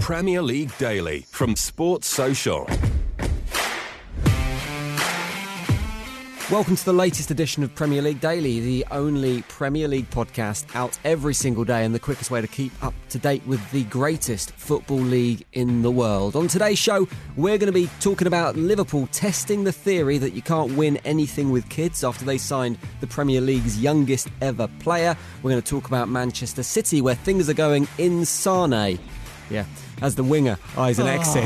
Premier League Daily from Sports Social. Welcome to the latest edition of Premier League Daily, the only Premier League podcast out every single day and the quickest way to keep up to date with the greatest football league in the world. On today's show, we're going to be talking about Liverpool testing the theory that you can't win anything with kids after they signed the Premier League's youngest ever player. We're going to talk about Manchester City, where things are going insane. Yeah, as the winger eyes an exit.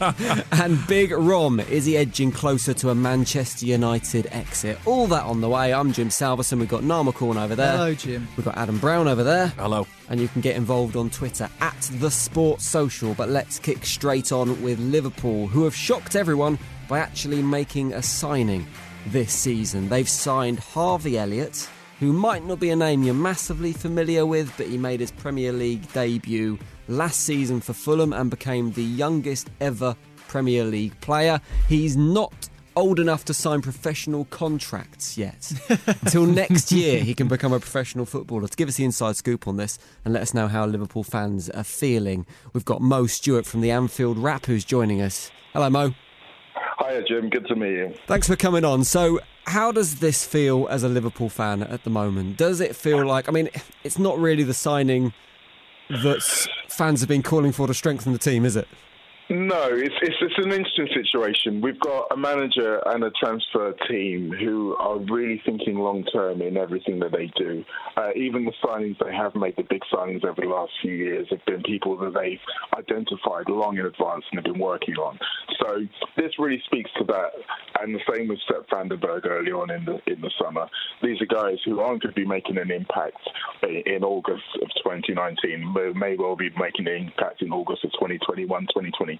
Oh. and Big Rom, is he edging closer to a Manchester United exit? All that on the way. I'm Jim Salverson. We've got Niall McCorn over there. Hello, Jim. We've got Adam Brown over there. Hello. And you can get involved on Twitter at the Sports Social. But let's kick straight on with Liverpool, who have shocked everyone by actually making a signing this season. They've signed Harvey Elliott, who might not be a name you're massively familiar with, but he made his Premier League debut last season for Fulham and became the youngest ever Premier League player. He's not old enough to sign professional contracts yet. Until next year, he can become a professional footballer. To give us the inside scoop on this and let us know how Liverpool fans are feeling, we've got Mo Stewart from the Anfield Wrap who's joining us. Hello, Mo. Hiya, Jim. Good to meet you. Thanks for coming on. So, how does this feel as a Liverpool fan at the moment? Does it feel like, I mean, it's not really the signing that fans have been calling for to strengthen the team, is it? No, it's, it's it's an interesting situation. We've got a manager and a transfer team who are really thinking long term in everything that they do. Uh, even the signings they have made, the big signings over the last few years, have been people that they've identified long in advance and have been working on. So this really speaks to that. And the same with Sepp van den Berg early on in the in the summer. These are guys who aren't going to be making an impact in August of 2019. May, may well be making an impact in August of 2021, 2022.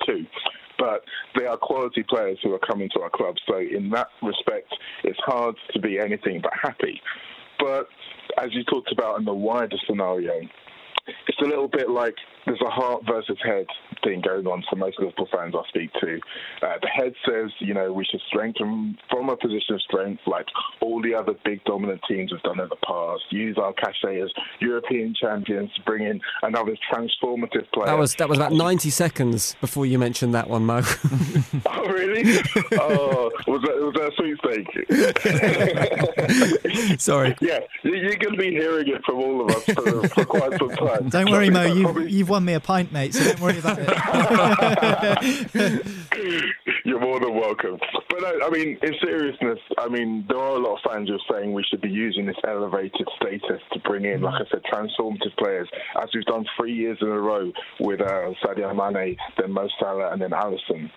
But they are quality players who are coming to our club. So in that respect, it's hard to be anything but happy. But as you talked about in the wider scenario, it's a little bit like there's a heart versus head thing going on for most Liverpool fans I speak to. Uh, the head says, you know, we should strengthen from a position of strength, like all the other big dominant teams have done in the past. Use our cachet as European champions to bring in another transformative player. That was that was about 90 seconds before you mentioned that one, Mo. oh, really? oh, was that was that a sweet steak? Sorry. Yeah, you're going to be hearing it from all of us for, for quite some time. Don't worry, Mo. You've, you've won me a pint, mate. So don't worry about it. You're more than welcome. But no, I mean, in seriousness, I mean, there are a lot of fans who are saying we should be using this elevated status to bring in, like I said, transformative players, as we've done three years in a row with uh, Sadio Mane, then Mo Salah, and then Alisson.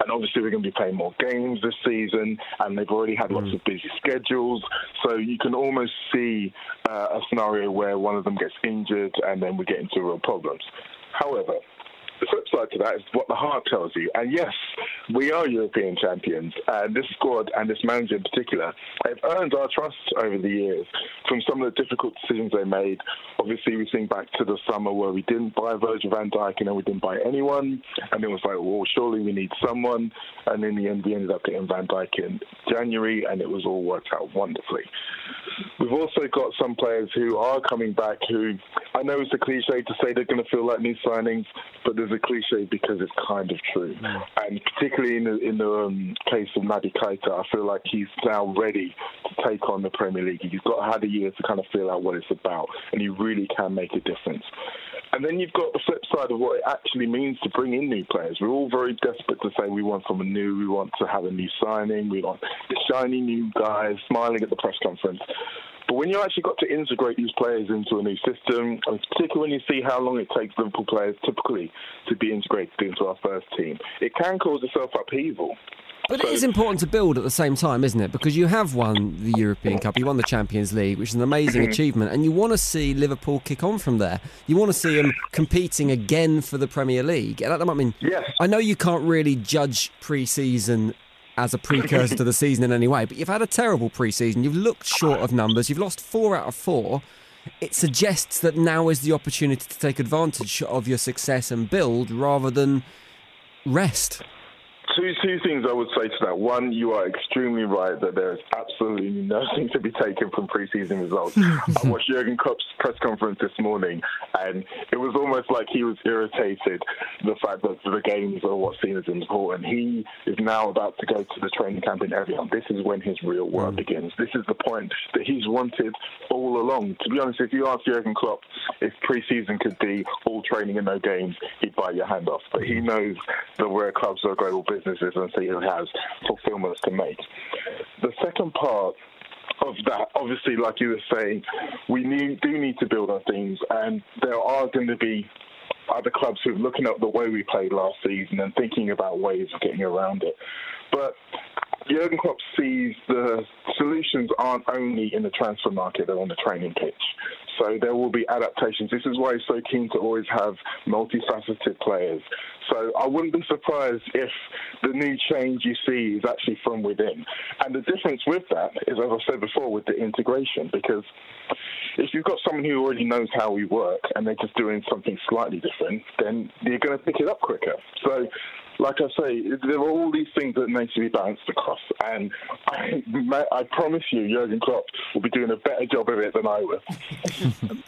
And obviously, we're going to be playing more games this season, and they've already had lots mm. of busy schedules. So you can almost see uh, a scenario where one of them gets injured, and then we get into real problems. However, the flip side to that is what the heart tells you. And yes, we are European champions, and this squad and this manager in particular have earned our trust over the years from some of the difficult decisions they made. Obviously, we think back to the summer where we didn't buy Virgil van Dijk and then we didn't buy anyone, and it was like, well, surely we need someone. And in the end, we ended up getting Van Dijk in January, and it was all worked out wonderfully. We've also got some players who are coming back who I know it's a cliche to say they're going to feel like new signings, but there's a cliche because it's kind of true. Mm. And particularly in the, in the um, case of Naby Keita, I feel like he's now ready to take on the Premier League. He's got had a year to kind of feel out what it's about, and he really can make a difference. And then you've got the flip side of what it actually means to bring in new players. We're all very desperate to say we want someone new, we want to have a new signing, we want the shiny new guys smiling at the press conference. But when you actually got to integrate these players into a new system, and particularly when you see how long it takes Liverpool players typically to be integrated into our first team, it can cause a self upheaval. But it is important to build at the same time, isn't it? Because you have won the European Cup, you won the Champions League, which is an amazing mm-hmm. achievement, and you want to see Liverpool kick on from there. You want to see them competing again for the Premier League. And I mean, yes. I know you can't really judge pre-season as a precursor to the season in any way. But you've had a terrible preseason. You've looked short of numbers. You've lost four out of four. It suggests that now is the opportunity to take advantage of your success and build rather than rest. Two two things I would say to that. One, you are extremely right that there is absolutely nothing to be taken from preseason results. I watched Jurgen Klopp's press conference this morning, and it was almost like he was irritated the fact that the games are what's seen as important. He is now about to go to the training camp in Evian. This is when his real work mm. begins. This is the point that he's wanted all along. To be honest, if you ask Jurgen Klopp if preseason could be all training and no games, he'd bite your hand off. But he knows that we're clubs are global businesses and so he has fulfillments to make. The second part of that, obviously, like you were saying, we need, do need to build on things, and there are going to be other clubs who are looking at the way we played last season and thinking about ways of getting around it. But Jurgen Klopp sees the solutions aren't only in the transfer market, they're on the training pitch. So there will be adaptations. This is why he's so keen to always have multifaceted players. So I wouldn't be surprised if the new change you see is actually from within. And the difference with that is, as I said before, with the integration, because if you've got someone who already knows how we work and they're just doing something slightly different, then you're going to pick it up quicker. So like I say, there are all these things that need to be balanced across. And I, I promise you, Jurgen Klopp will be doing a better job of it than I will.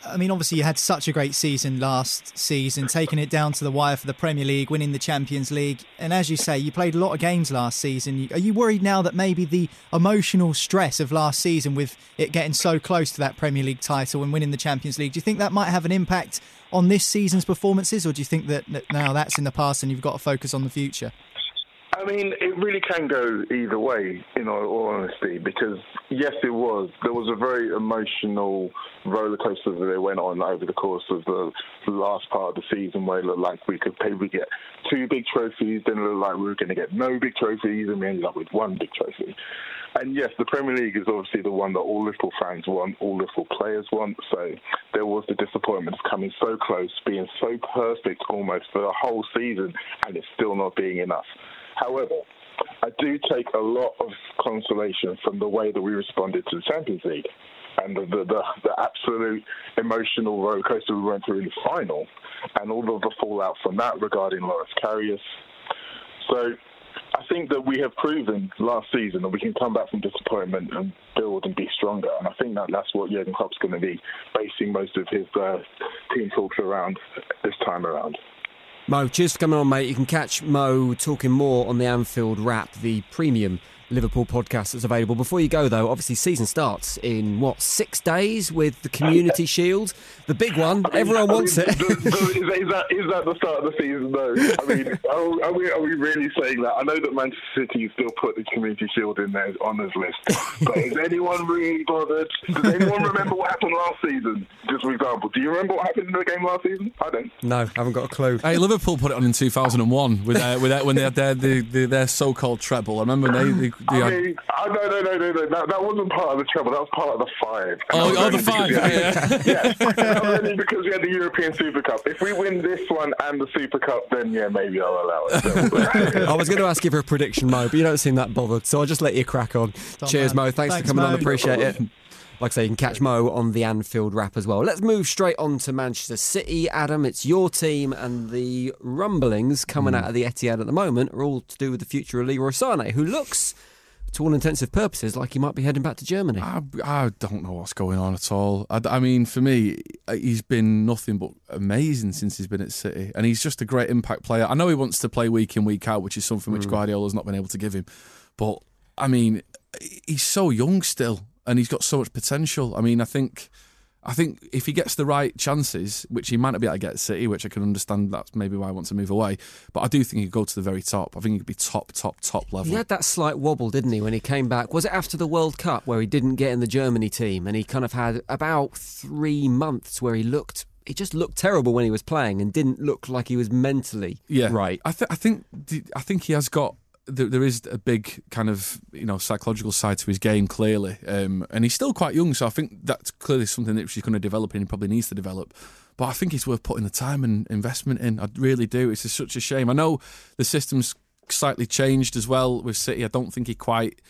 I mean, obviously, you had such a great season last season, taking it down to the wire for the Premier League, winning the Champions League. And as you say, you played a lot of games last season. Are you worried now that maybe the emotional stress of last season, with it getting so close to that Premier League title and winning the Champions League, do you think that might have an impact on this season's performances, or do you think that now that's in the past and you've got to focus on the future? I mean, it really can go either way, in all honesty, because yes, it was. There was a very emotional roller coaster that they went on over the course of the last part of the season where it looked like we could maybe get two big trophies, then it looked like we were going to get no big trophies, and we ended up with one big trophy. And yes, the Premier League is obviously the one that all Liverpool fans want, all Liverpool players want. So there was the disappointment of coming so close, being so perfect almost for the whole season, and it's still not being enough. However, I do take a lot of consolation from the way that we responded to the Champions League and the, the, the, the absolute emotional roller coaster we went through in the final and all of the fallout from that regarding Loris Karius. So I think that we have proven last season that we can come back from disappointment and build and be stronger. And I think that that's what Jurgen Klopp's going to be basing most of his uh, team talks around this time around. Mo, cheers for coming on, mate. You can catch Mo talking more on the Anfield Wrap, the premium Liverpool podcast that's available. Before you go, though, obviously season starts in what six days with the Community Shield, the big one. I mean, Everyone I wants mean, it. The, the, is, that, is that the start of the season? though? I mean, are, are, we, are we really saying that? I know that Manchester City still put the Community Shield in their honours list, but is anyone really bothered? Does anyone remember what happened last season? Just for example, do you remember what happened in the game last season? I don't. No, I haven't got a clue. Hey, Liverpool put it on in 2001 with their, with their, when they had their, their, their so-called treble. I remember they, they I mean, oh, no, no, no, no, no. That, that wasn't part of the trouble. That was part of the five. oh, oh the five. Yeah, yeah. yeah. only because we had the European Super Cup. If we win this one and the Super Cup, then yeah, maybe I'll allow it. I was going to ask you for a prediction, Mo, but you don't seem that bothered, so I'll just let you crack on. Cheers, man. Mo. Thanks, Thanks for coming Mo. on. Appreciate it. Like I say, you can catch Mo on the Anfield Wrap as well. Let's move straight on to Manchester City. Adam, it's your team, and the rumblings coming mm. out of the Etihad at the moment are all to do with the future of Leroy Sané, who looks to all intensive purposes, like he might be heading back to Germany. I, I don't know what's going on at all. I, I, mean, for me, he's been nothing but amazing since he's been at City, and he's just a great impact player. I know he wants to play week in, week out, which is something which mm. Guardiola's not been able to give him. But I mean, he's so young still, and he's got so much potential. I mean, I think. I think if he gets the right chances, which he might not be able to get at City, which I can understand that's maybe why I want to move away, but I do think he'd go to the very top. I think he'd be top, top, top level. He had that slight wobble, didn't he, when he came back? Was it after the World Cup where he didn't get in the Germany team and he kind of had about three months where he looked he just looked terrible when he was playing and didn't look like he was mentally yeah. right. I, th- I think I think he has got there, there is a big kind of you know psychological side to his game clearly, um, and he's still quite young, so I think that's clearly something that she's going to develop and he probably needs to develop. But I think it's worth putting the time and investment in. I really do. It's just such a shame. I know the system's slightly changed as well with City. I don't think he quite.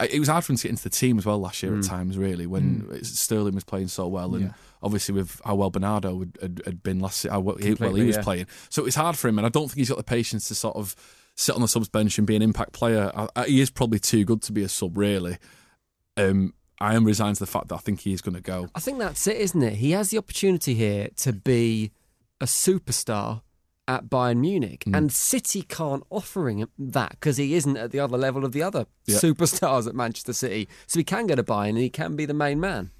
It was hard for him to get into the team as well last year mm. at times, really, when mm. Sterling was playing so well, and yeah. obviously with how well Bernardo had, had, had been last, how well, he, well he was yeah. playing. So it was hard for him, and I don't think he's got the patience to sort of sit on the subs bench and be an impact player. I, I, he is probably too good to be a sub, really. Um, I am resigned to the fact that I think he is going to go. I think that's it, isn't it? He has the opportunity here to be a superstar at Bayern Munich, Mm. and City can't offer him that because he isn't at the other level of the other Yeah. superstars at Manchester City. So he can go to Bayern and he can be the main man.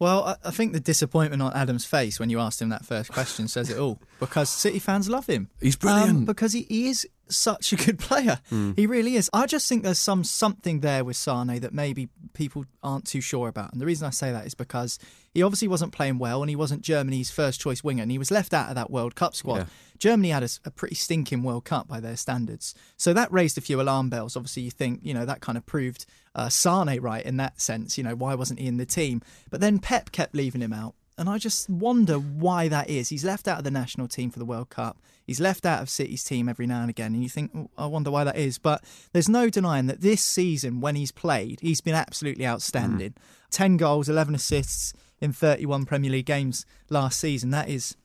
Well, I, I think the disappointment on Adam's face when you asked him that first question says it all. Because City fans love him. He's brilliant. Um, because he, he is such a good player. He really is. I just think there's some something there with Sane that maybe people aren't too sure about. And the reason I say that is because he obviously wasn't playing well and he wasn't Germany's first choice winger and he was left out of that World Cup squad. Yeah. Germany had a pretty stinking World Cup by their standards. So that raised a few alarm bells. Obviously, you think, you know, that kind of proved uh, Sane right in that sense. You know, why wasn't he in the team? But then Pep kept leaving him out. And I just wonder why that is. He's left out of the national team for the World Cup. He's left out of City's team every now and again. And you think, "Oh, I wonder why that is. But there's no denying that this season, when he's played, he's been absolutely outstanding. Mm. 10 goals, 11 assists in 31 Premier League games last season. That is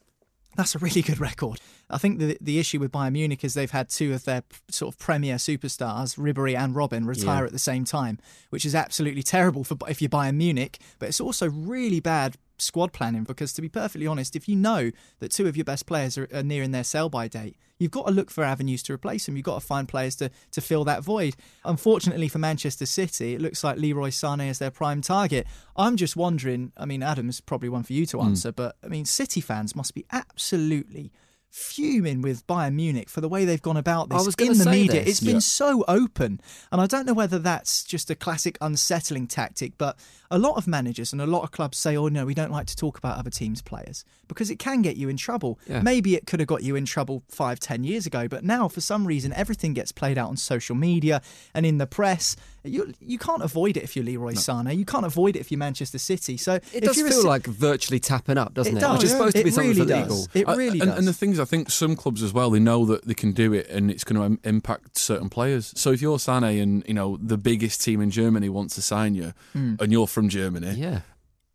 that's a really good record. I think the the issue with Bayern Munich is they've had two of their sort of premier superstars, Ribery and Robben, retire Yeah. at the same time, which is absolutely terrible for if you're Bayern Munich. But it's also really bad squad planning because, to be perfectly honest, if you know that two of your best players are, are nearing their sell by date, you've got to look for avenues to replace them. You've got to find players to to fill that void. Unfortunately for Manchester City, it looks like Leroy Sané is their prime target. I'm just wondering. I mean, Adam's probably one for you to hmm. answer, but I mean, City fans must be absolutely fuming with Bayern Munich for the way they've gone about I this was in the media. this. It's been Yeah. so open, and I don't know whether that's just a classic unsettling tactic, but a lot of managers and a lot of clubs say, "Oh no, we don't like to talk about other teams' players because it can get you in trouble." Yeah. Maybe it could have got you in trouble five, ten years ago, but now for some reason everything gets played out on social media and in the press. You you can't avoid it if you're Leroy Sané. You can't avoid it if you're Manchester City. So It does you're a feel like virtually tapping up, doesn't It it? does, Which is yeah. supposed to It be something really illegal. does. It I- really and, does. and the things I think some clubs as well, they know that they can do it and it's going to impact certain players. So if you're Sané and you know the biggest team in Germany wants to sign you, Hmm. and you're from Germany, Yeah.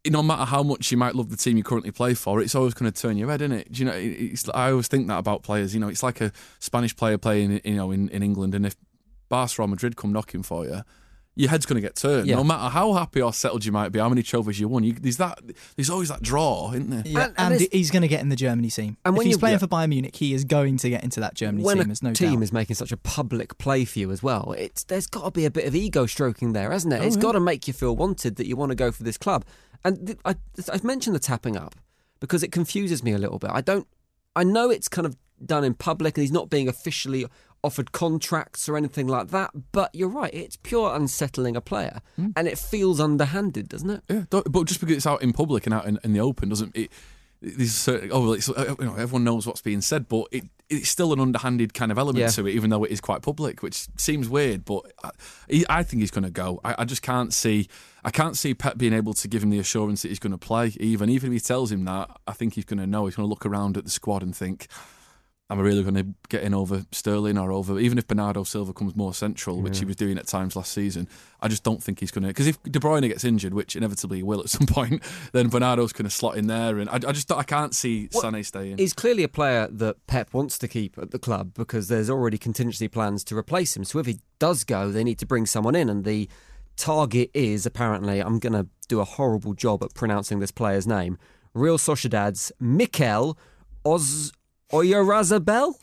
no matter how much you might love the team you currently play for, it's always going to turn your head, isn't it? Do you know, it's, I always think that about players. You know, it's like a Spanish player playing, you know, in, in England, and if Barca or Madrid come knocking for you, your head's going to get turned. Yeah. No matter how happy or settled you might be, how many trophies you won, you, there's that. There's always that draw, isn't there? Yeah, And- and, and he's going to get in the Germany team. And if when he's you- playing yeah. for Bayern Munich, he is going to get into that Germany when team. There's no team doubt. is making such a public play for you as well, it's there's got to be a bit of ego stroking there, hasn't Oh, it? It's got to make you feel wanted that you want to go for this club. And th- I, I've mentioned the tapping up because it confuses me a little bit. I don't, I know it's kind of done in public and he's not being officially offered contracts or anything like that. But you're right, it's pure unsettling a player, Hmm. and it feels underhanded, doesn't it? Yeah, but just because it's out in public and out in, in the open doesn't it? There's certain, oh well, it's, uh, you know, everyone knows what's being said, but it, it's still an underhanded kind of element Yeah. to it, even though it is quite public, which seems weird. But I, I think he's going to go. I, I just can't see. I can't see Pep being able to give him the assurance that he's going to play. Even even if he tells him that, I think he's going to know. He's going to look around at the squad and think. Am I really going to get in over Sterling or over even if Bernardo Silva comes more central, which he was doing at times last season? I just don't think he's going to because if De Bruyne gets injured, which inevitably he will at some point, then Bernardo's going to slot in there, and I, I just I can't see Well, Sané staying. He's clearly a player that Pep wants to keep at the club because there's already contingency plans to replace him. So if he does go, they need to bring someone in, and the target is apparently I'm going to do a horrible job at pronouncing this player's name. Real Sociedad's Mikel Oz. Oyarzabal?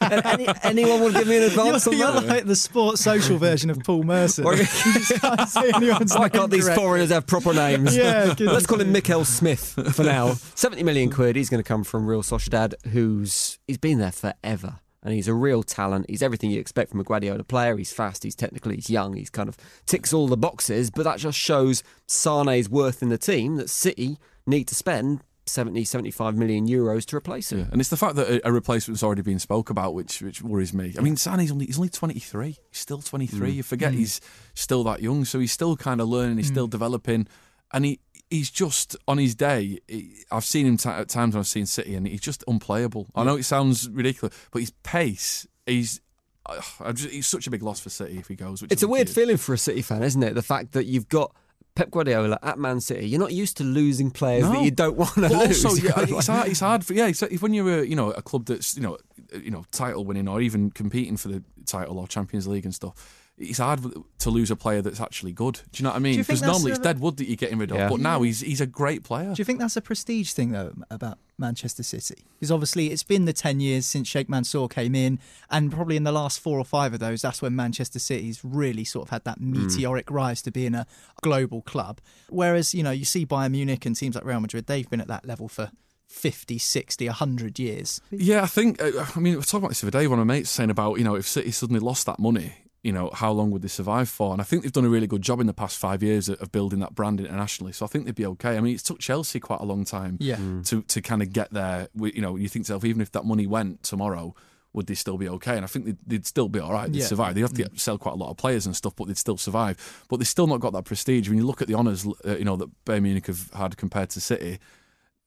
Any, anyone will give me an advance You're, on you're like the sports social version of Paul Merson. Or- you just can't say anyone's oh, Why name can't these correct. foreigners have proper names? Yeah. Let's call him Mikel Smith for now. 70 million quid. He's going to come from Real Sociedad, who's he's been there forever. And he's a real talent. He's everything you expect from a Guardiola player. He's fast, he's technical, he's young, he's kind of ticks all the boxes. But that just shows Sane's worth in the team that City need to spend 70, 75 million euros to replace him. Yeah, and it's the fact that a, a replacement's already been spoke about, which which worries me. I mean, Sané's only he's only twenty three. He's still twenty three. You forget he's still that young, so he's still kind of learning. He's still developing, and he he's just on his day. he- I've seen him t- at times when I've seen City, and he's just unplayable. I know it sounds ridiculous, but his pace, he's. uh, I'm just, he's such a big loss for City if he goes. Which It's a I think weird he feeling for a City fan, isn't it? The fact that you've got Pep Guardiola at Man City. You're not used to losing players No. that you don't want to But lose. also, yeah, it's hard. It's hard for yeah. It's, if when you're a, you know a club that's you know you know title winning or even competing for the title or Champions League and stuff. It's hard to lose a player that's actually good. Do you know what I mean? Because that's normally it's dead wood that you're getting rid of, Yeah. but now he's he's a great player. Do you think that's a prestige thing though about Manchester City? Because obviously it's been the ten years since Sheikh Mansour came in, and probably in the last four or five of those, that's when Manchester City's really sort of had that meteoric rise to being a global club. Whereas you know you see Bayern Munich and teams like Real Madrid, they've been at that level for 50, 60, 100 years. Yeah, I think. uh, I mean, we were talking about this the other day. One of my mates saying about you know if City suddenly lost that money, you know how long would they survive for? And I think they've done a really good job in the past five years of of building that brand internationally. So I think they'd be okay. I mean, it took Chelsea quite a long time Yeah. to to kind of get there. You know, you think to yourself, even if that money went tomorrow. Would they still be okay? And I think they'd, they'd still be all right. They'd Yeah. survive. They'd have to get, sell quite a lot of players and stuff, but they'd still survive. But they've still not got that prestige. When you look at the honours, uh, you know that Bayern Munich have had compared to City,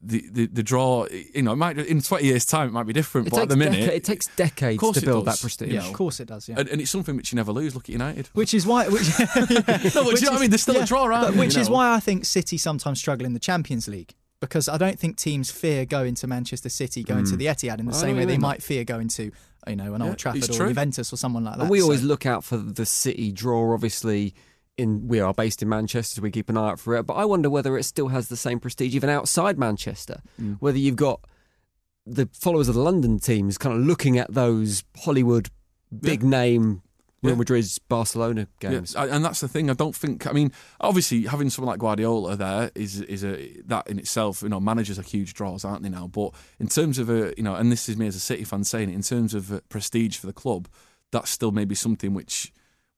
the, the the draw, you know, it might in twenty years' time it might be different. it, but at the minute, deca- it takes decades course to build that prestige. Yeah, of course it does. Yeah. and, and it's something which you never lose. Look at United. Which is why, which, no, but do you know what I mean? There's still a draw, aren't but there, which you is why I think City sometimes struggle in the Champions League because I don't think teams fear going to Manchester City, going to hmm. the Etihad in the I same way they you mean. might fear going to, you know, an Yeah, Old Trafford or true. Juventus or someone like that. And we always So- look out for the City draw, obviously. In we are based in Manchester, so we keep an eye out for it. But I wonder whether it still has the same prestige even outside Manchester. Mm. Whether you've got the followers of the London teams kind of looking at those Hollywood big name Real Yeah. Madrid's Barcelona Yeah, games. I- and that's the thing. I don't think. I mean, obviously, having someone like Guardiola there is is a that in itself. You know, managers are huge draws, aren't they now? But in terms of a, you know, and this is me as a City fan saying it. In terms of prestige for the club, that's still maybe something which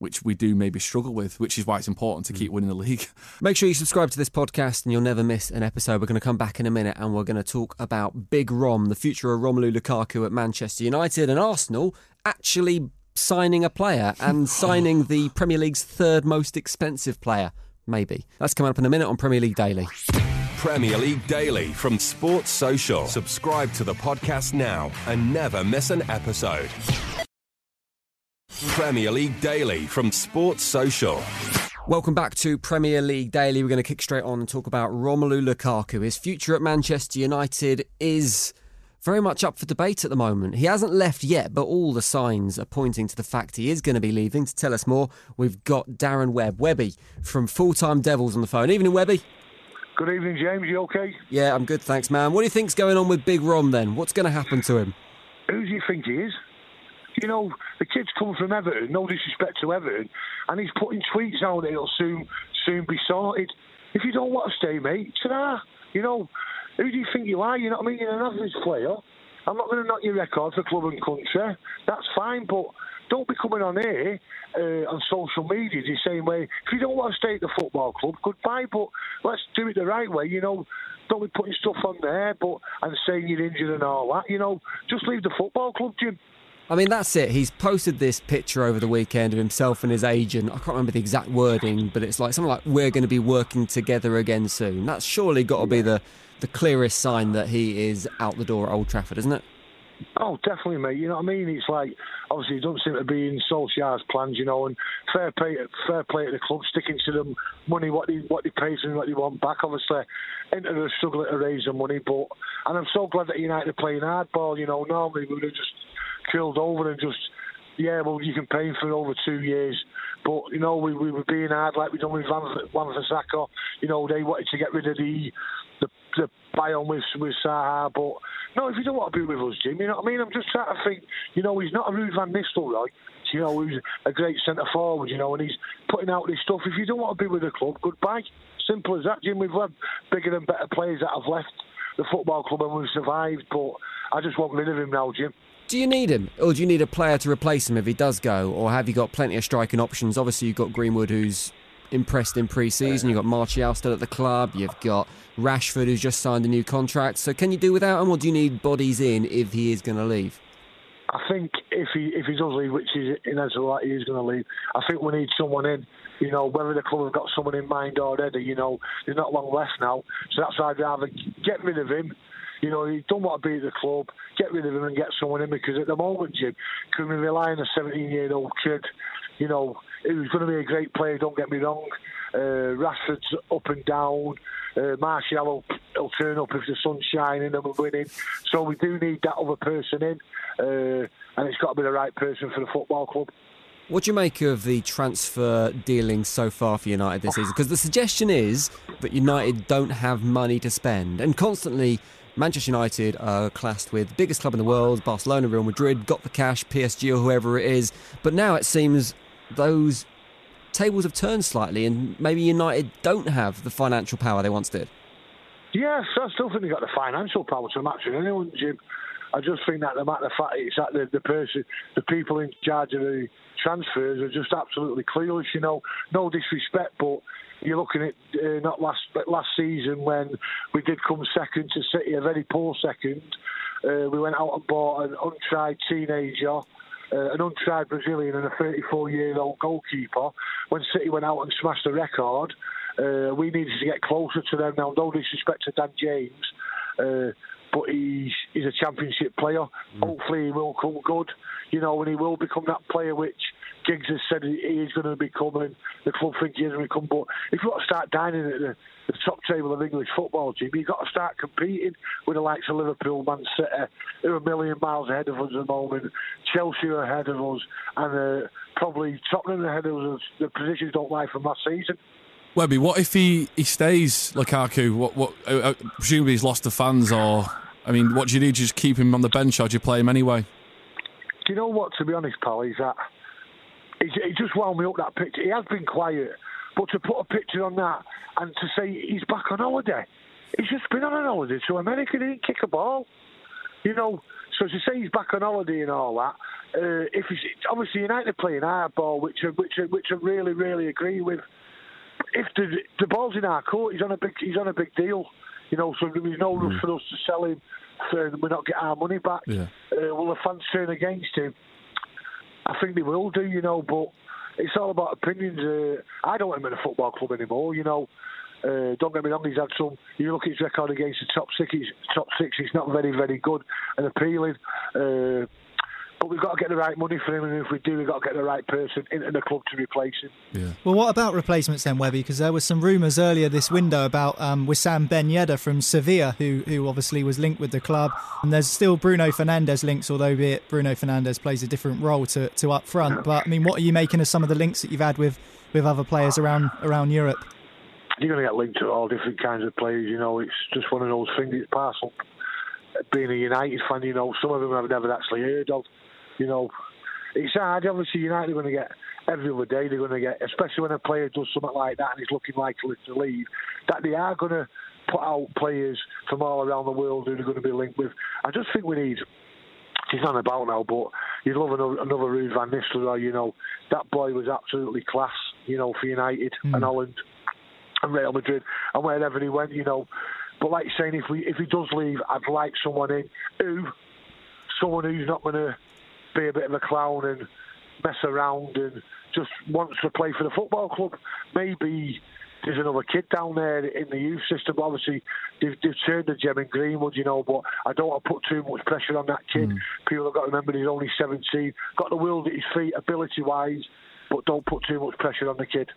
which we do maybe struggle with. Which is why it's important to keep hmm. winning the league. Make sure you subscribe to this podcast and you'll never miss an episode. We're going to come back in a minute and we're going to talk about Big Rom, the future of Romelu Lukaku at Manchester United and Arsenal actually signing a player and signing the Premier League's third most expensive player. Maybe. That's coming up in a minute on Premier League Daily. Premier League Daily from Sports Social. Subscribe to the podcast now and never miss an episode. Premier League Daily from Sports Social. Welcome back to Premier League Daily. We're going to kick straight on and talk about Romelu Lukaku. His future at Manchester United is very much up for debate at the moment. He hasn't left yet, but all the signs are pointing to the fact he is going to be leaving. To tell us more, we've got Darren Webb, Webby from Full Time Devils on the phone. Evening, Webby. Good evening, James. You okay? Yeah, I'm good, thanks, man. What do you think's going on with Big Rom then? What's going to happen to him? Who do you think he is? You know, the kid's come from Everton, no disrespect to Everton, and he's putting tweets out it'll soon soon be sorted. If you don't want to stay, mate, ta You know, who do you think you are? You know what I mean? You're an average player. I'm not going to knock your record for club and country. That's fine, but don't be coming on here uh, on social media the same way. If you don't want to stay at the football club, goodbye. But let's do it the right way. You know, don't be putting stuff on there, but and saying you're injured and all that. You know, just leave the football club, Jim. I mean, that's it. He's posted this picture over the weekend of himself and his agent. I can't remember the exact wording, but it's like something like, We're going to be working together again soon. That's surely got to be the, the clearest sign that he is out the door at Old Trafford, isn't it? Oh, definitely, mate. You know what I mean? It's like obviously it doesn't seem to be in Solskjaer's plans, you know, and fair play, fair play at the club, sticking to them money what they what they pay and what they want back. Obviously, into the struggle to raise the money, but and I'm so glad that United are playing hardball. You know, normally we would have just killed over and just yeah, well you can pay him for over two years, but you know we, we were being hard like we done with Van Van Bissaka. You know they wanted to get rid of the the, the buy on with with Saha, but no, if you don't want to be with us, Jim, you know what I mean. I'm just trying to think. You know, he's not a Ruud Van Nistelrooy. You know, he's a great centre forward. You know, and he's putting out this stuff. If you don't want to be with the club, goodbye. Simple as that, Jim. We've had bigger and better players that have left the football club and we've survived, but I just want rid of him now, Jim. Do you need him? Or do you need a player to replace him if he does go? Or have you got plenty of striking options? Obviously, you've got Greenwood, who's impressed in pre season. You've got Martial still at the club. You've got Rashford, who's just signed a new contract. So, can you do without him, or do you need bodies in if he is going to leave? I think if he if he does leave, which is inevitable that he is going to leave, I think we need someone in. You know, whether the club have got someone in mind already, you know, there's not long left now. So that's why I'd rather get rid of him. You know, he don't want to be at the club. Get rid of him and get someone in because at the moment, Jim, can we rely on a 17 year old kid? You know, who's going to be a great player. Don't get me wrong. Uh, Rashford's up and down. Uh, Martial will, will turn up if the sun's shining and we're winning. So we do need that other person in, uh, and it's got to be the right person for the football club. What do you make of the transfer dealings so far for United this season? Because the suggestion is that United don't have money to spend, and constantly Manchester United are classed with the biggest club in the world, Barcelona, Real Madrid, got the cash, PSG or whoever it is. But now it seems those tables have turned slightly, and maybe United don't have the financial power they once did. Yes, I still think they've got the financial power to match anyone, Jim. I just think that the matter of fact it's that the, the person, the people in charge of the transfers are just absolutely clueless. You know, no disrespect, but you're looking at uh, not last but last season when we did come second to City, a very poor second. Uh, we went out and bought an untried teenager. Uh, an untried Brazilian and a 34 year old goalkeeper. When City went out and smashed the record, uh, we needed to get closer to them. Now, no disrespect to Dan James, uh, but he's he's a championship player. Mm. Hopefully, he will come good, you know, and he will become that player which Giggs has said he is going to be coming. the club think he is going to come. But if you want to start dining at the, the top table of English football, Jimmy, you've got to start competing with the likes of Liverpool, Man City, who are a million miles ahead of us at the moment. Chelsea are ahead of us, and uh, probably Tottenham are ahead of us. The positions don't lie from last season. Webby, what if he, he stays Lukaku? What what? Uh, uh, presumably he's lost the fans, or I mean, what do you do? Just keep him on the bench, or do you play him anyway? Do you know what? To be honest, pal, is that he just wound me up that picture. He has been quiet, but to put a picture on that and to say he's back on holiday, he's just been on an holiday to America. He didn't kick a ball, you know. So to say he's back on holiday and all that, uh, if he's obviously United playing hardball, which I, which I, which I really really agree with if the the ball's in our court, he's on a big he's on a big deal. You know, so there's no rush mm. for us to sell him, so we not get our money back. Yeah. Uh, will the fans turn against him? I think they will do. You know, but it's all about opinions. Uh, I don't want him in a football club anymore. You know. Uh, don't get me wrong, he's had some. You look at his record against the top six. Top six. He's not very, very good and appealing. Uh, but we've got to get the right money for him, and if we do, we've got to get the right person into the club to replace him. Yeah. Well, what about replacements then, Webby? Because there were some rumours earlier this window about um, Wissam Ben Yedder from Sevilla, who who obviously was linked with the club, and there's still Bruno Fernandes links, although be it Bruno Fernandes plays a different role to, to up front. But I mean, what are you making of some of the links that you've had with, with other players around around Europe? You're going to get linked to all different kinds of players. You know, it's just one of those things. It's parcel. Being a United fan, you know, some of them I've never actually heard of. You know, it's hard. Obviously, United are going to get every other day. They're going to get, especially when a player does something like that and he's looking likely to leave, that they are going to put out players from all around the world who they're going to be linked with. I just think we need. He's not about now, but you'd love another, another Ruud van Nistelrooy. You know, that boy was absolutely class. You know, for United mm. and Holland and Real Madrid and wherever he went. You know, but like saying, if we if he does leave, I'd like someone in who, someone who's not going to be a bit of a clown and mess around and just wants to play for the football club. Maybe there's another kid down there in the youth system. Obviously, they've, they've turned the gem in Greenwood, you know, but I don't want to put too much pressure on that kid. Mm. People have got to remember he's only 17, got the world at his feet ability wise, but don't put too much pressure on the kid.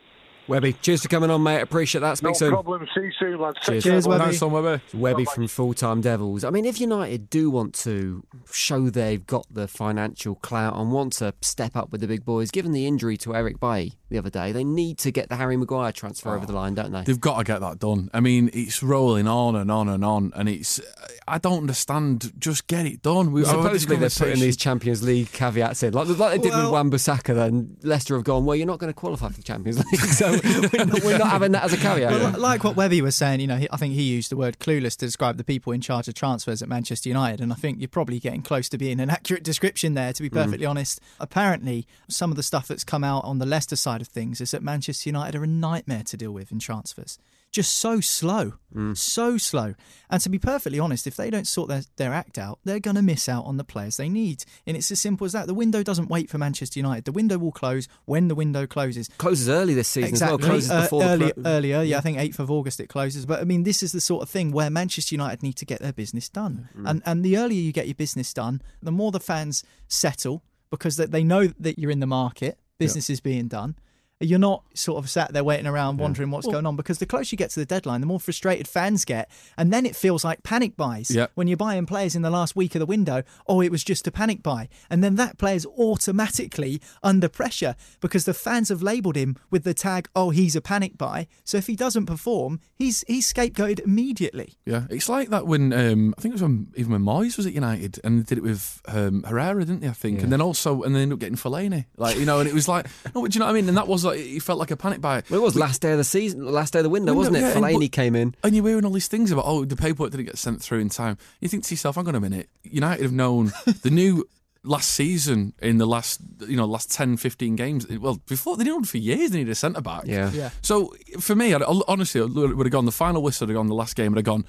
Webby, cheers for coming on, mate. Appreciate that. Speak no soon. No problem. See you soon, lads. Cheers, cheers Webby. Nice one, Webby. Webby from Full Time Devils. I mean, if United do want to show they've got the financial clout and want to step up with the big boys, given the injury to Eric Bailly the other day, they need to get the Harry Maguire transfer oh, over the oh, line, don't they? They've got to get that done. I mean, it's rolling on and on and on, and it's. I don't understand. Just get it done. We, Supposedly they're putting these Champions League caveats in, like, like they did well, with Wan-Bissaka. Then Leicester have gone, well, you're not going to qualify for the Champions League, so we're not, we're not having that as a caveat. Well, like what Webby was saying, you know, I think he used the word clueless to describe the people in charge of transfers at Manchester United, and I think you're probably getting close to being an accurate description there. To be mm. perfectly mm. honest, apparently some of the stuff that's come out on the Leicester side of things is that Manchester United are a nightmare to deal with in transfers just so slow, mm. so slow. And to be perfectly honest, if they don't sort their, their act out, they're going to miss out on the players they need. And it's as simple as that. The window doesn't wait for Manchester United. The window will close when the window closes. Closes early this season exactly. as well. Closes uh, before early, the... earlier. Yeah, I think 8th of August it closes. But I mean, this is the sort of thing where Manchester United need to get their business done. Mm. And and the earlier you get your business done, the more the fans settle because they know that you're in the market, business is being done You're not sort of sat there waiting around wondering what's going on because the closer you get to the deadline, the more frustrated fans get. And then it feels like panic buys. Yeah. When you're buying players in the last week of the window, oh, it was just a panic buy. And then that player's automatically under pressure because the fans have labelled him with the tag, oh, he's a panic buy. So if he doesn't perform, he's he's scapegoated immediately. Yeah, it's like that when um, I think it was when, even when Moyes was at United and they did it with um, Herrera, didn't they? I think, and then also and they ended up getting Fellaini, like you know, and it was like, no, but do you know what I mean? And that was like, it felt like a panic buy. Well, it was last day of the season, last day of the window, Window, wasn't it? yeah, and Fellaini but- came in. And you're hearing all these things about, oh, the paperwork didn't get sent through in time. You think to yourself, hang on a minute, United have known the new last season in the last, you know, last 10, 15 games. Well, before they known for years they needed a centre back. Yeah. Yeah. So for me, I'd, honestly, I would have gone the final whistle, would have gone the last game, would have gone,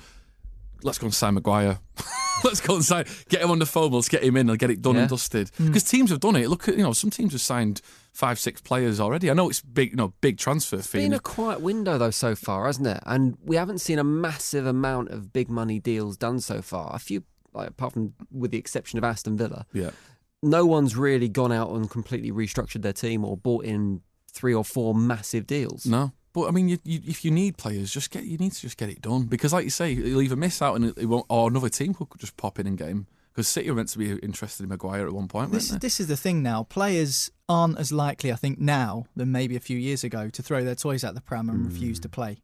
let's go and sign Maguire. let's go and sign, get him on the phone, let's get him in and get it done Yeah. and dusted. Hmm. Because teams have done it. Look at, you know, some teams have signed five, six players already. I know it's big, you know, big transfer fee. been a quiet window though so far, hasn't it? And we haven't seen a massive amount of big money deals done so far. A few, like, apart from with the exception of Aston Villa, yeah. no one's really gone out and completely restructured their team or bought in three or four massive deals. No. But I mean, you, you, if you need players, just get you need to just get it done because, like you say, you'll either miss out and it won't, or another team could just pop in and get him. Because City were meant to be interested in Maguire at one point, This, weren't this is the thing now. Players aren't as likely, I think, now than maybe a few years ago to throw their toys at the pram and refuse to mm. play.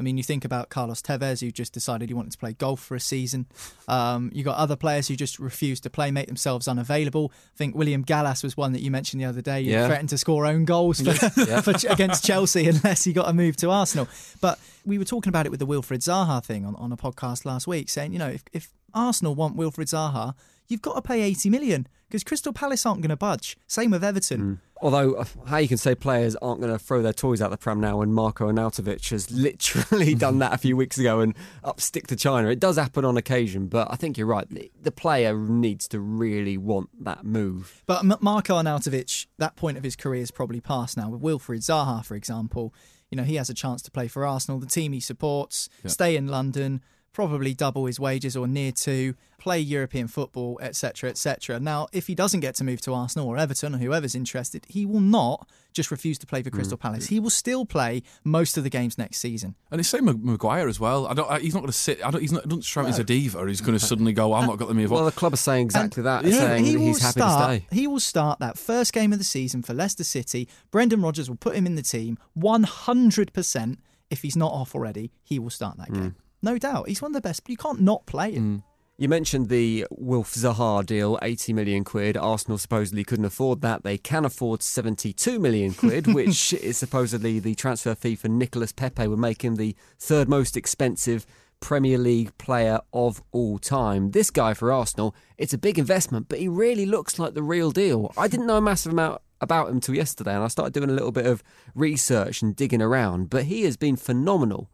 I mean, you think about Carlos Tevez, who just decided he wanted to play golf for a season. Um, you got other players who just refuse to play, make themselves unavailable. I think William Gallas was one that you mentioned the other day. He Yeah. threatened to score own goals for, for, against Chelsea unless he got a move to Arsenal. But we were talking about it with the Wilfried Zaha thing on, on a podcast last week, saying, you know, if, if Arsenal want Wilfried Zaha, you've got to pay 80 million because Crystal Palace aren't going to budge. Same with Everton. Although, uh, how you can say players aren't going to throw their toys out the pram now when Marco Arnautovic has literally done that a few weeks ago and up stick to China. It does happen on occasion, but I think you're right. The, player needs to really want that move. But Marco Arnautovic, that point of his career is probably past now. With Wilfried Zaha, for example, you know he has a chance to play for Arsenal, the team he supports, stay in London, probably double his wages or near to, play European football, etc., etc. Now, if he doesn't get to move to Arsenal or Everton or whoever's interested, he will not just refuse to play for Crystal mm. Palace. He will still play most of the games next season. And it's same with Maguire as well. I don't. I, he's not going to sit. I don't. He's not. Don't strike me as a diva. He's going to suddenly go. I'm not got the move. Well, up. the club are saying exactly that, And saying he will he's happy start, to stay. He will start that first game of the season for Leicester City. Brendan Rodgers will put him in the team 100%. If he's not off already, he will start that mm. game. No doubt. He's one of the best, but you can't not play him. Mm. You mentioned the Wilf Zaha deal, 80 million quid. Arsenal supposedly couldn't afford that. They can afford 72 million quid, which is supposedly the transfer fee for Nicolas Pepe would make him the third most expensive Premier League player of all time. This guy for Arsenal, it's a big investment, but he really looks like the real deal. I didn't know a massive amount about him till yesterday, and I started doing a little bit of research and digging around, but he has been phenomenal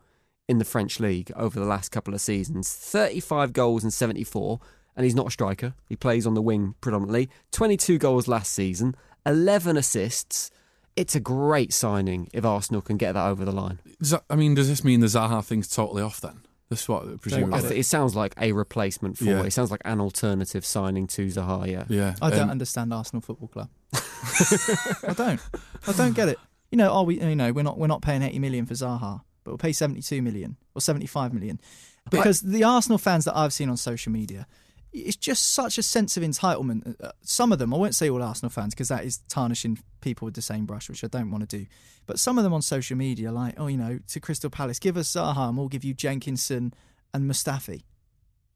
in the French league over the last couple of seasons 35 goals and 74, and he's not a striker. He plays on the wing predominantly. 22 goals last season, 11 assists. It's a great signing if Arsenal can get that over the line. That- I mean, does this mean the Zaha thing's totally off then? That's what I presume. I get it sounds like a replacement for Yeah. it. It sounds like an alternative signing to Zaha, yeah. Yeah. I don't um, understand Arsenal Football Club. I don't. I don't get it. You know, are we? You know, we're not we're not paying 80 million for Zaha, but we'll pay 72 million or 75 million because the Arsenal fans that I've seen on social media, it's just such a sense of entitlement. Uh, Some of them, I won't say all Arsenal fans because that is tarnishing people with the same brush, which I don't want to do. But some of them on social media, like, oh, you know, to Crystal Palace, give us Zaha and we'll give you Jenkinson and Mustafi.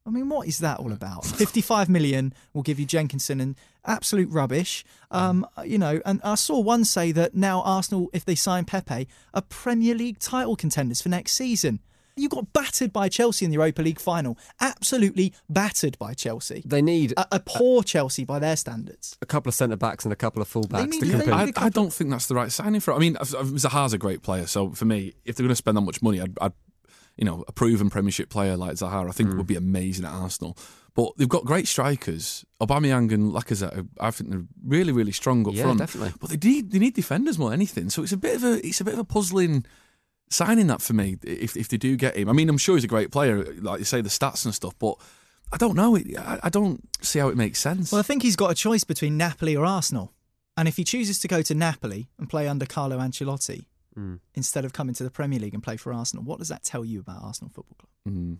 I mean, what is that all about? 55 million will give you Jenkinson and absolute rubbish. Um, you know, and I saw one say that now Arsenal, if they sign Pepe, are Premier League title contenders for next season. You got battered by Chelsea in the Europa League final. Absolutely battered by Chelsea. They need A, a poor Chelsea by their standards. a couple of centre backs and a couple of full backs to compete. I, I don't think that's the right signing for. I mean, Zaha's a great player, so for me, if they're going to spend that much money, I'd, I'd you know, a proven Premiership player like Zaha, I think would hmm. be amazing at Arsenal. But they've got great strikers. Aubameyang and Lacazette, are- I think they're really, really strong up Yeah, front. definitely. But they need they need defenders more than anything. So it's a bit of a it's a bit of a puzzling signing that for me. If if they do get him, I mean, I'm sure he's a great player, like you say, the stats and stuff. But I don't know. I don't see how it makes sense. Well, I think he's got a choice between Napoli or Arsenal. And if he chooses to go to Napoli and play under Carlo Ancelotti Mm. instead of coming to the Premier League and play for Arsenal, what does that tell you about Arsenal Football Club? Mm.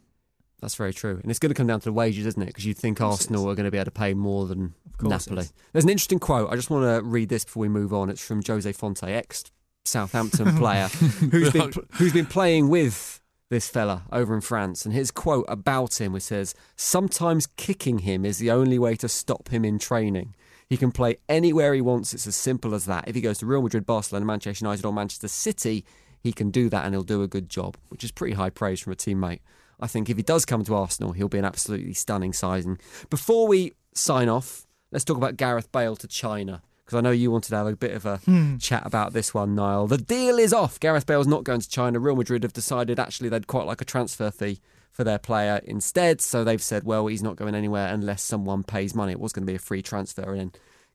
That's very true. And it's going to come down to the wages, isn't it? Because you'd think Arsenal are going to be able to pay more than Napoli. There's an interesting quote. I just want to read this before we move on. It's from Jose Fonte, ex Southampton player, who's been, who's been playing with this fella over in France. And his quote about him which says, Sometimes kicking him is the only way to stop him in training. He can play anywhere he wants. It's as simple as that. If he goes to Real Madrid, Barcelona, Manchester United, or Manchester City, he can do that and he'll do a good job, which is pretty high praise from a teammate. I think if he does come to Arsenal, he'll be an absolutely stunning signing. Before we sign off, let's talk about Gareth Bale to China. Because I know you wanted to have a bit of a hmm. chat about this one, Niall. The deal is off. Gareth Bale's not going to China. Real Madrid have decided actually they'd quite like a transfer fee for their player instead. So they've said, well, he's not going anywhere unless someone pays money. It was going to be a free transfer, and then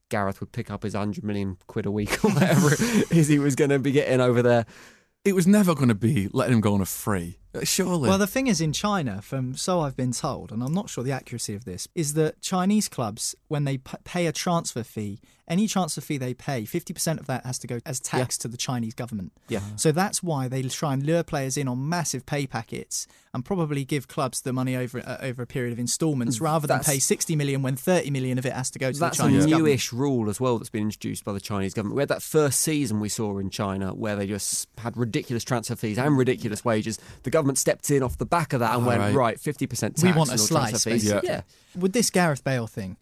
Gareth would pick up his 100 million quid a week or whatever it is he was going to be getting over there. It was never going to be letting him go on a free. Uh, Surely. Well, the thing is, in China, from so I've been told, and I'm not sure the accuracy of this, is that Chinese clubs, when they p- pay a transfer fee, any transfer fee they pay, 50% of that has to go as tax to the Chinese government. Yeah. So that's why they try and lure players in on massive pay packets and probably give clubs the money over uh, over a period of instalments rather than That's- pay 60 million when 30 million of it has to go to That's the a Chinese government. That's a newish rule as well that's been introduced by the Chinese government. We had that first season we saw in China where they just had ridiculous transfer fees and ridiculous wages. The government stepped in off the back of that and Oh, went, right. right, 50% tax We want a slice, transfer fees. basically. Yeah. With this Gareth Bale thing,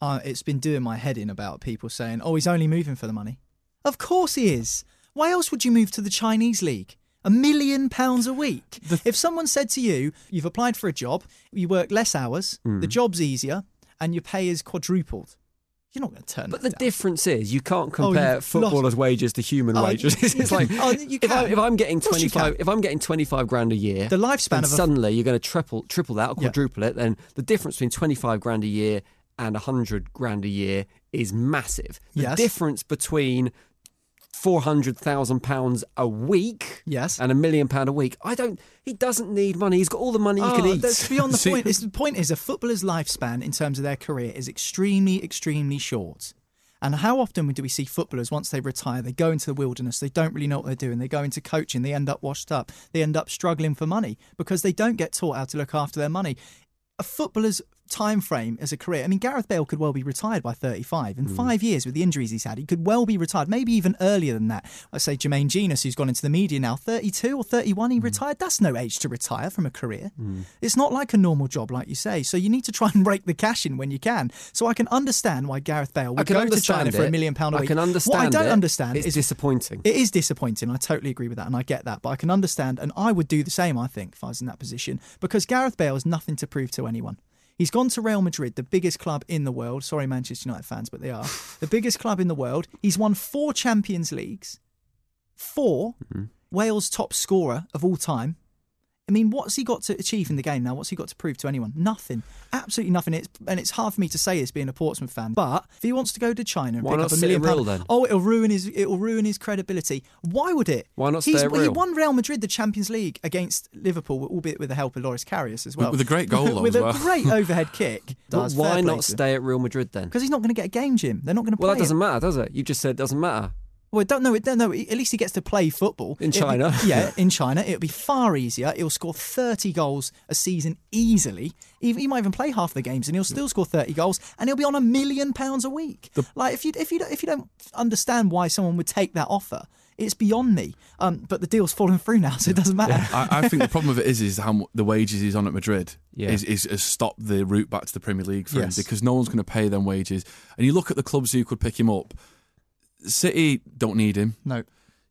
uh, it's been doing my head in about people saying, oh, he's only moving for the money. Of course he is. Why else would you move to the Chinese league? A million pounds a week. if someone said to you, you've applied for a job, you work less hours, Hmm. the job's easier, and your pay is quadrupled, you're not going to turn But the down. difference is you can't Oh, compare you've footballers' wages to human Oh, wages. it's like oh, you if, I, if, I'm getting you 25 if I'm getting 25 grand a year, The lifespan of a- suddenly you're going to triple triple that or Yeah. quadruple it, then the difference between 25 grand a year and 100 grand a year is massive. The Yes. difference between 400,000 pounds a week Yes. and a million pound a week. I don't he doesn't need money. He's got all the money he can Oh, eat. That's beyond the See- point. It's, the point is a footballer's lifespan in terms of their career is extremely, extremely short. And how often do we see footballers once they retire, they go into the wilderness, they don't really know what they're doing, they go into coaching, they end up washed up, they end up struggling for money because they don't get taught how to look after their money. A footballer's time frame as a career. I mean, Gareth Bale could well be retired by 35. In hmm. five years, with the injuries he's had, he could well be retired, maybe even earlier than that. I say Jermaine Jenas, who's gone into the media now, 32 or 31, he hmm. retired. That's no age to retire from a career. Hmm. It's not like a normal job, like you say. So you need to try and rake the cash in when you can. So I can understand why Gareth Bale I would go to China understand for a million pound a I week. can understand What I don't it. understand It's is disappointing. it is disappointing. I totally agree with that, and I get that. But I can understand, and I would do the same. I think if I was in that position, because Gareth Bale has nothing to prove to anyone. He's gone to Real Madrid, the biggest club in the world. Sorry, Manchester United fans, but they are the biggest club in the world. He's won four Champions Leagues, 4 mm-hmm. Wales' top scorer of all time. I mean, what's he got to achieve in the game now? What's he got to prove to anyone? Nothing. Absolutely nothing. It's, and it's hard for me to say this being a Portsmouth fan. But if he wants to go to China and Why pick not up a million at Real pound- then? oh, it'll ruin his it'll ruin his credibility. Why would it? Why not He's, stay at He won Real Madrid the Champions League against Liverpool, albeit with the help of Loris Karius as well. with a great goal, though, with as a well. great overhead kick. But why not stay at Real Madrid then? Because he's not going to get a game, Jim. They're not going to. Play. Well, that doesn't him. matter, does it? You just said it doesn't matter. Well, don't know. Don't know. At least he gets to play football In It'll be- China. yeah, in China, it'll be far easier. He'll score thirty goals a season easily. He, he might even play half the games, and he'll still score thirty goals, and he'll be on a million pounds a week. like if you if you don't- if you don't understand why someone would take that offer, it's beyond me. Um, but the deal's fallen through now, so it doesn't matter. I, I think the problem with it is is how the wages he's on at Madrid Yeah. is, is has stopped the route back to the Premier League for Yes. him because no one's going to pay them wages. And you look at the clubs who could pick him up. City don't need him. No.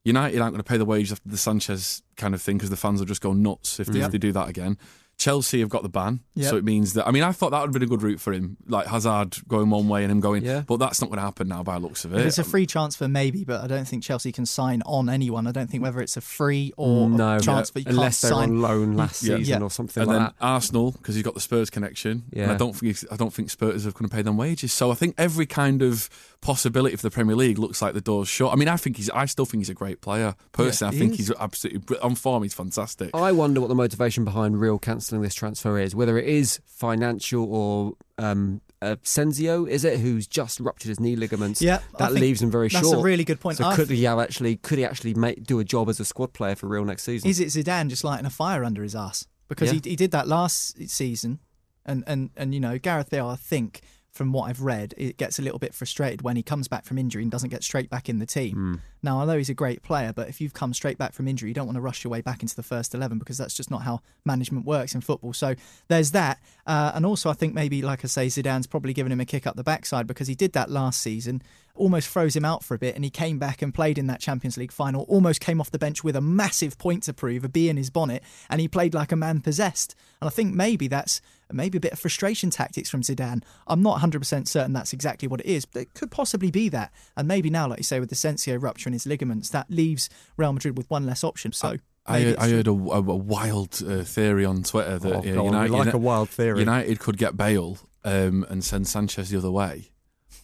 United aren't going to pay the wages after the Sanchez kind of thing because the fans will just go nuts if they, if they do that again. Chelsea have got the ban, Yep. so it means that. I mean, I thought that would have been a good route for him, like Hazard going one way and him going. Yeah. But that's not going to happen now by the looks of it. If it's a um, free transfer, maybe, but I don't think Chelsea can sign on anyone. I don't think whether it's a free or no, a transfer, you unless can't they're sign. on loan last Yeah. season Yeah. or something and like then that. Arsenal because he's got the Spurs connection. And Yeah. I don't think I don't think Spurs are going to pay them wages. So I think every kind of possibility for the Premier League looks like the door's shut. I mean, I think he's I still think he's a great player. Personally, he I think is. he's absolutely on form. He's fantastic. I wonder what the motivation behind Real cancelling this transfer is. Whether it is financial or um, uh, Senzio, is it, who's just ruptured his knee ligaments? Yeah, that leaves him very that's short. That's a really good point. So I could he have actually could he actually make, do a job as a squad player for real next season? Is it Zidane just lighting a fire under his ass? Because Yeah. he, he did that last season, and, and, and you know Gareth Bale, I think from what I've read, it gets a little bit frustrated when he comes back from injury and doesn't get straight back in the team. Hmm. Now I know he's a great player, but if you've come straight back from injury, you don't want to rush your way back into the first eleven because that's just not how management works in football. So there's that, uh, and also I think maybe like I say, Zidane's probably given him a kick up the backside because he did that last season almost froze him out for a bit and he came back and played in that Champions League final, almost came off the bench with a massive point to prove, a bee in his bonnet, and he played like a man possessed. And I think maybe that's maybe a bit of frustration tactics from Zidane. I'm not 100% certain that's exactly what it is, but it could possibly be that. And maybe now, like you say, with the Sensio rupture in his ligaments, that leaves Real Madrid with one less option. So I maybe heard, I heard a, a- a wild uh, theory on Twitter that Oh, uh, go on, United, like a wild theory. United could get Bale um, and send Sanchez the other way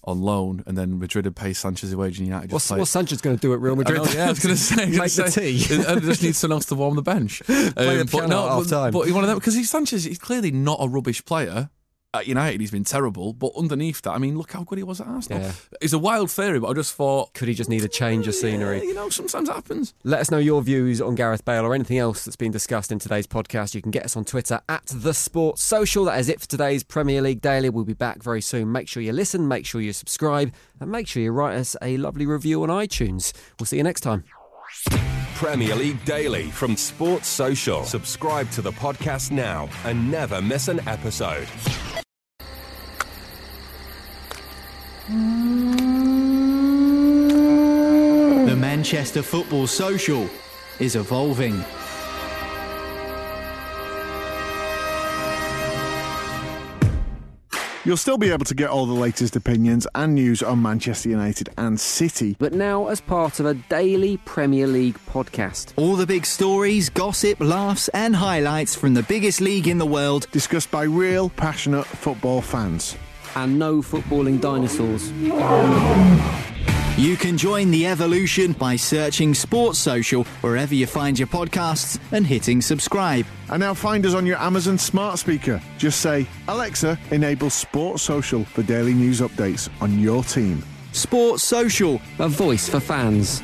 on loan, and then Madrid would pay Sanchez a wage, and United just What's, what's Sanchez going to do at Real Madrid? know, yeah, I was going to say, I was make gonna the tea. and just needs someone else to warm the bench. Um, Play the but no, at time. but, but one of them because he's Sanchez. He's clearly not a rubbish player. At United, he's been terrible, but underneath that, I mean, look how good he was at Arsenal. Yeah. It's a wild theory, but I just thought, Could he just need a change of scenery? yeah, you know, sometimes it happens. Let us know your views on Gareth Bale or anything else that's been discussed in today's podcast. You can get us on Twitter at The Sports Social. That is it for today's Premier League Daily. We'll be back very soon. Make sure you listen, make sure you subscribe, and make sure you write us a lovely review on iTunes. We'll see you next time. Premier League Daily from Sports Social. Subscribe to the podcast now and never miss an episode. The Manchester Football Social is evolving. You'll still be able to get all the latest opinions and news on Manchester United and City. But now, as part of a daily Premier League podcast. All the big stories, gossip, laughs, and highlights from the biggest league in the world. Discussed by real, passionate football fans. And no footballing dinosaurs. You can join the evolution by searching Sports Social wherever you find your podcasts and hitting subscribe. And now find us on your Amazon smart speaker. Just say, Alexa, enable Sports Social for daily news updates on your team. Sports Social. A voice for fans.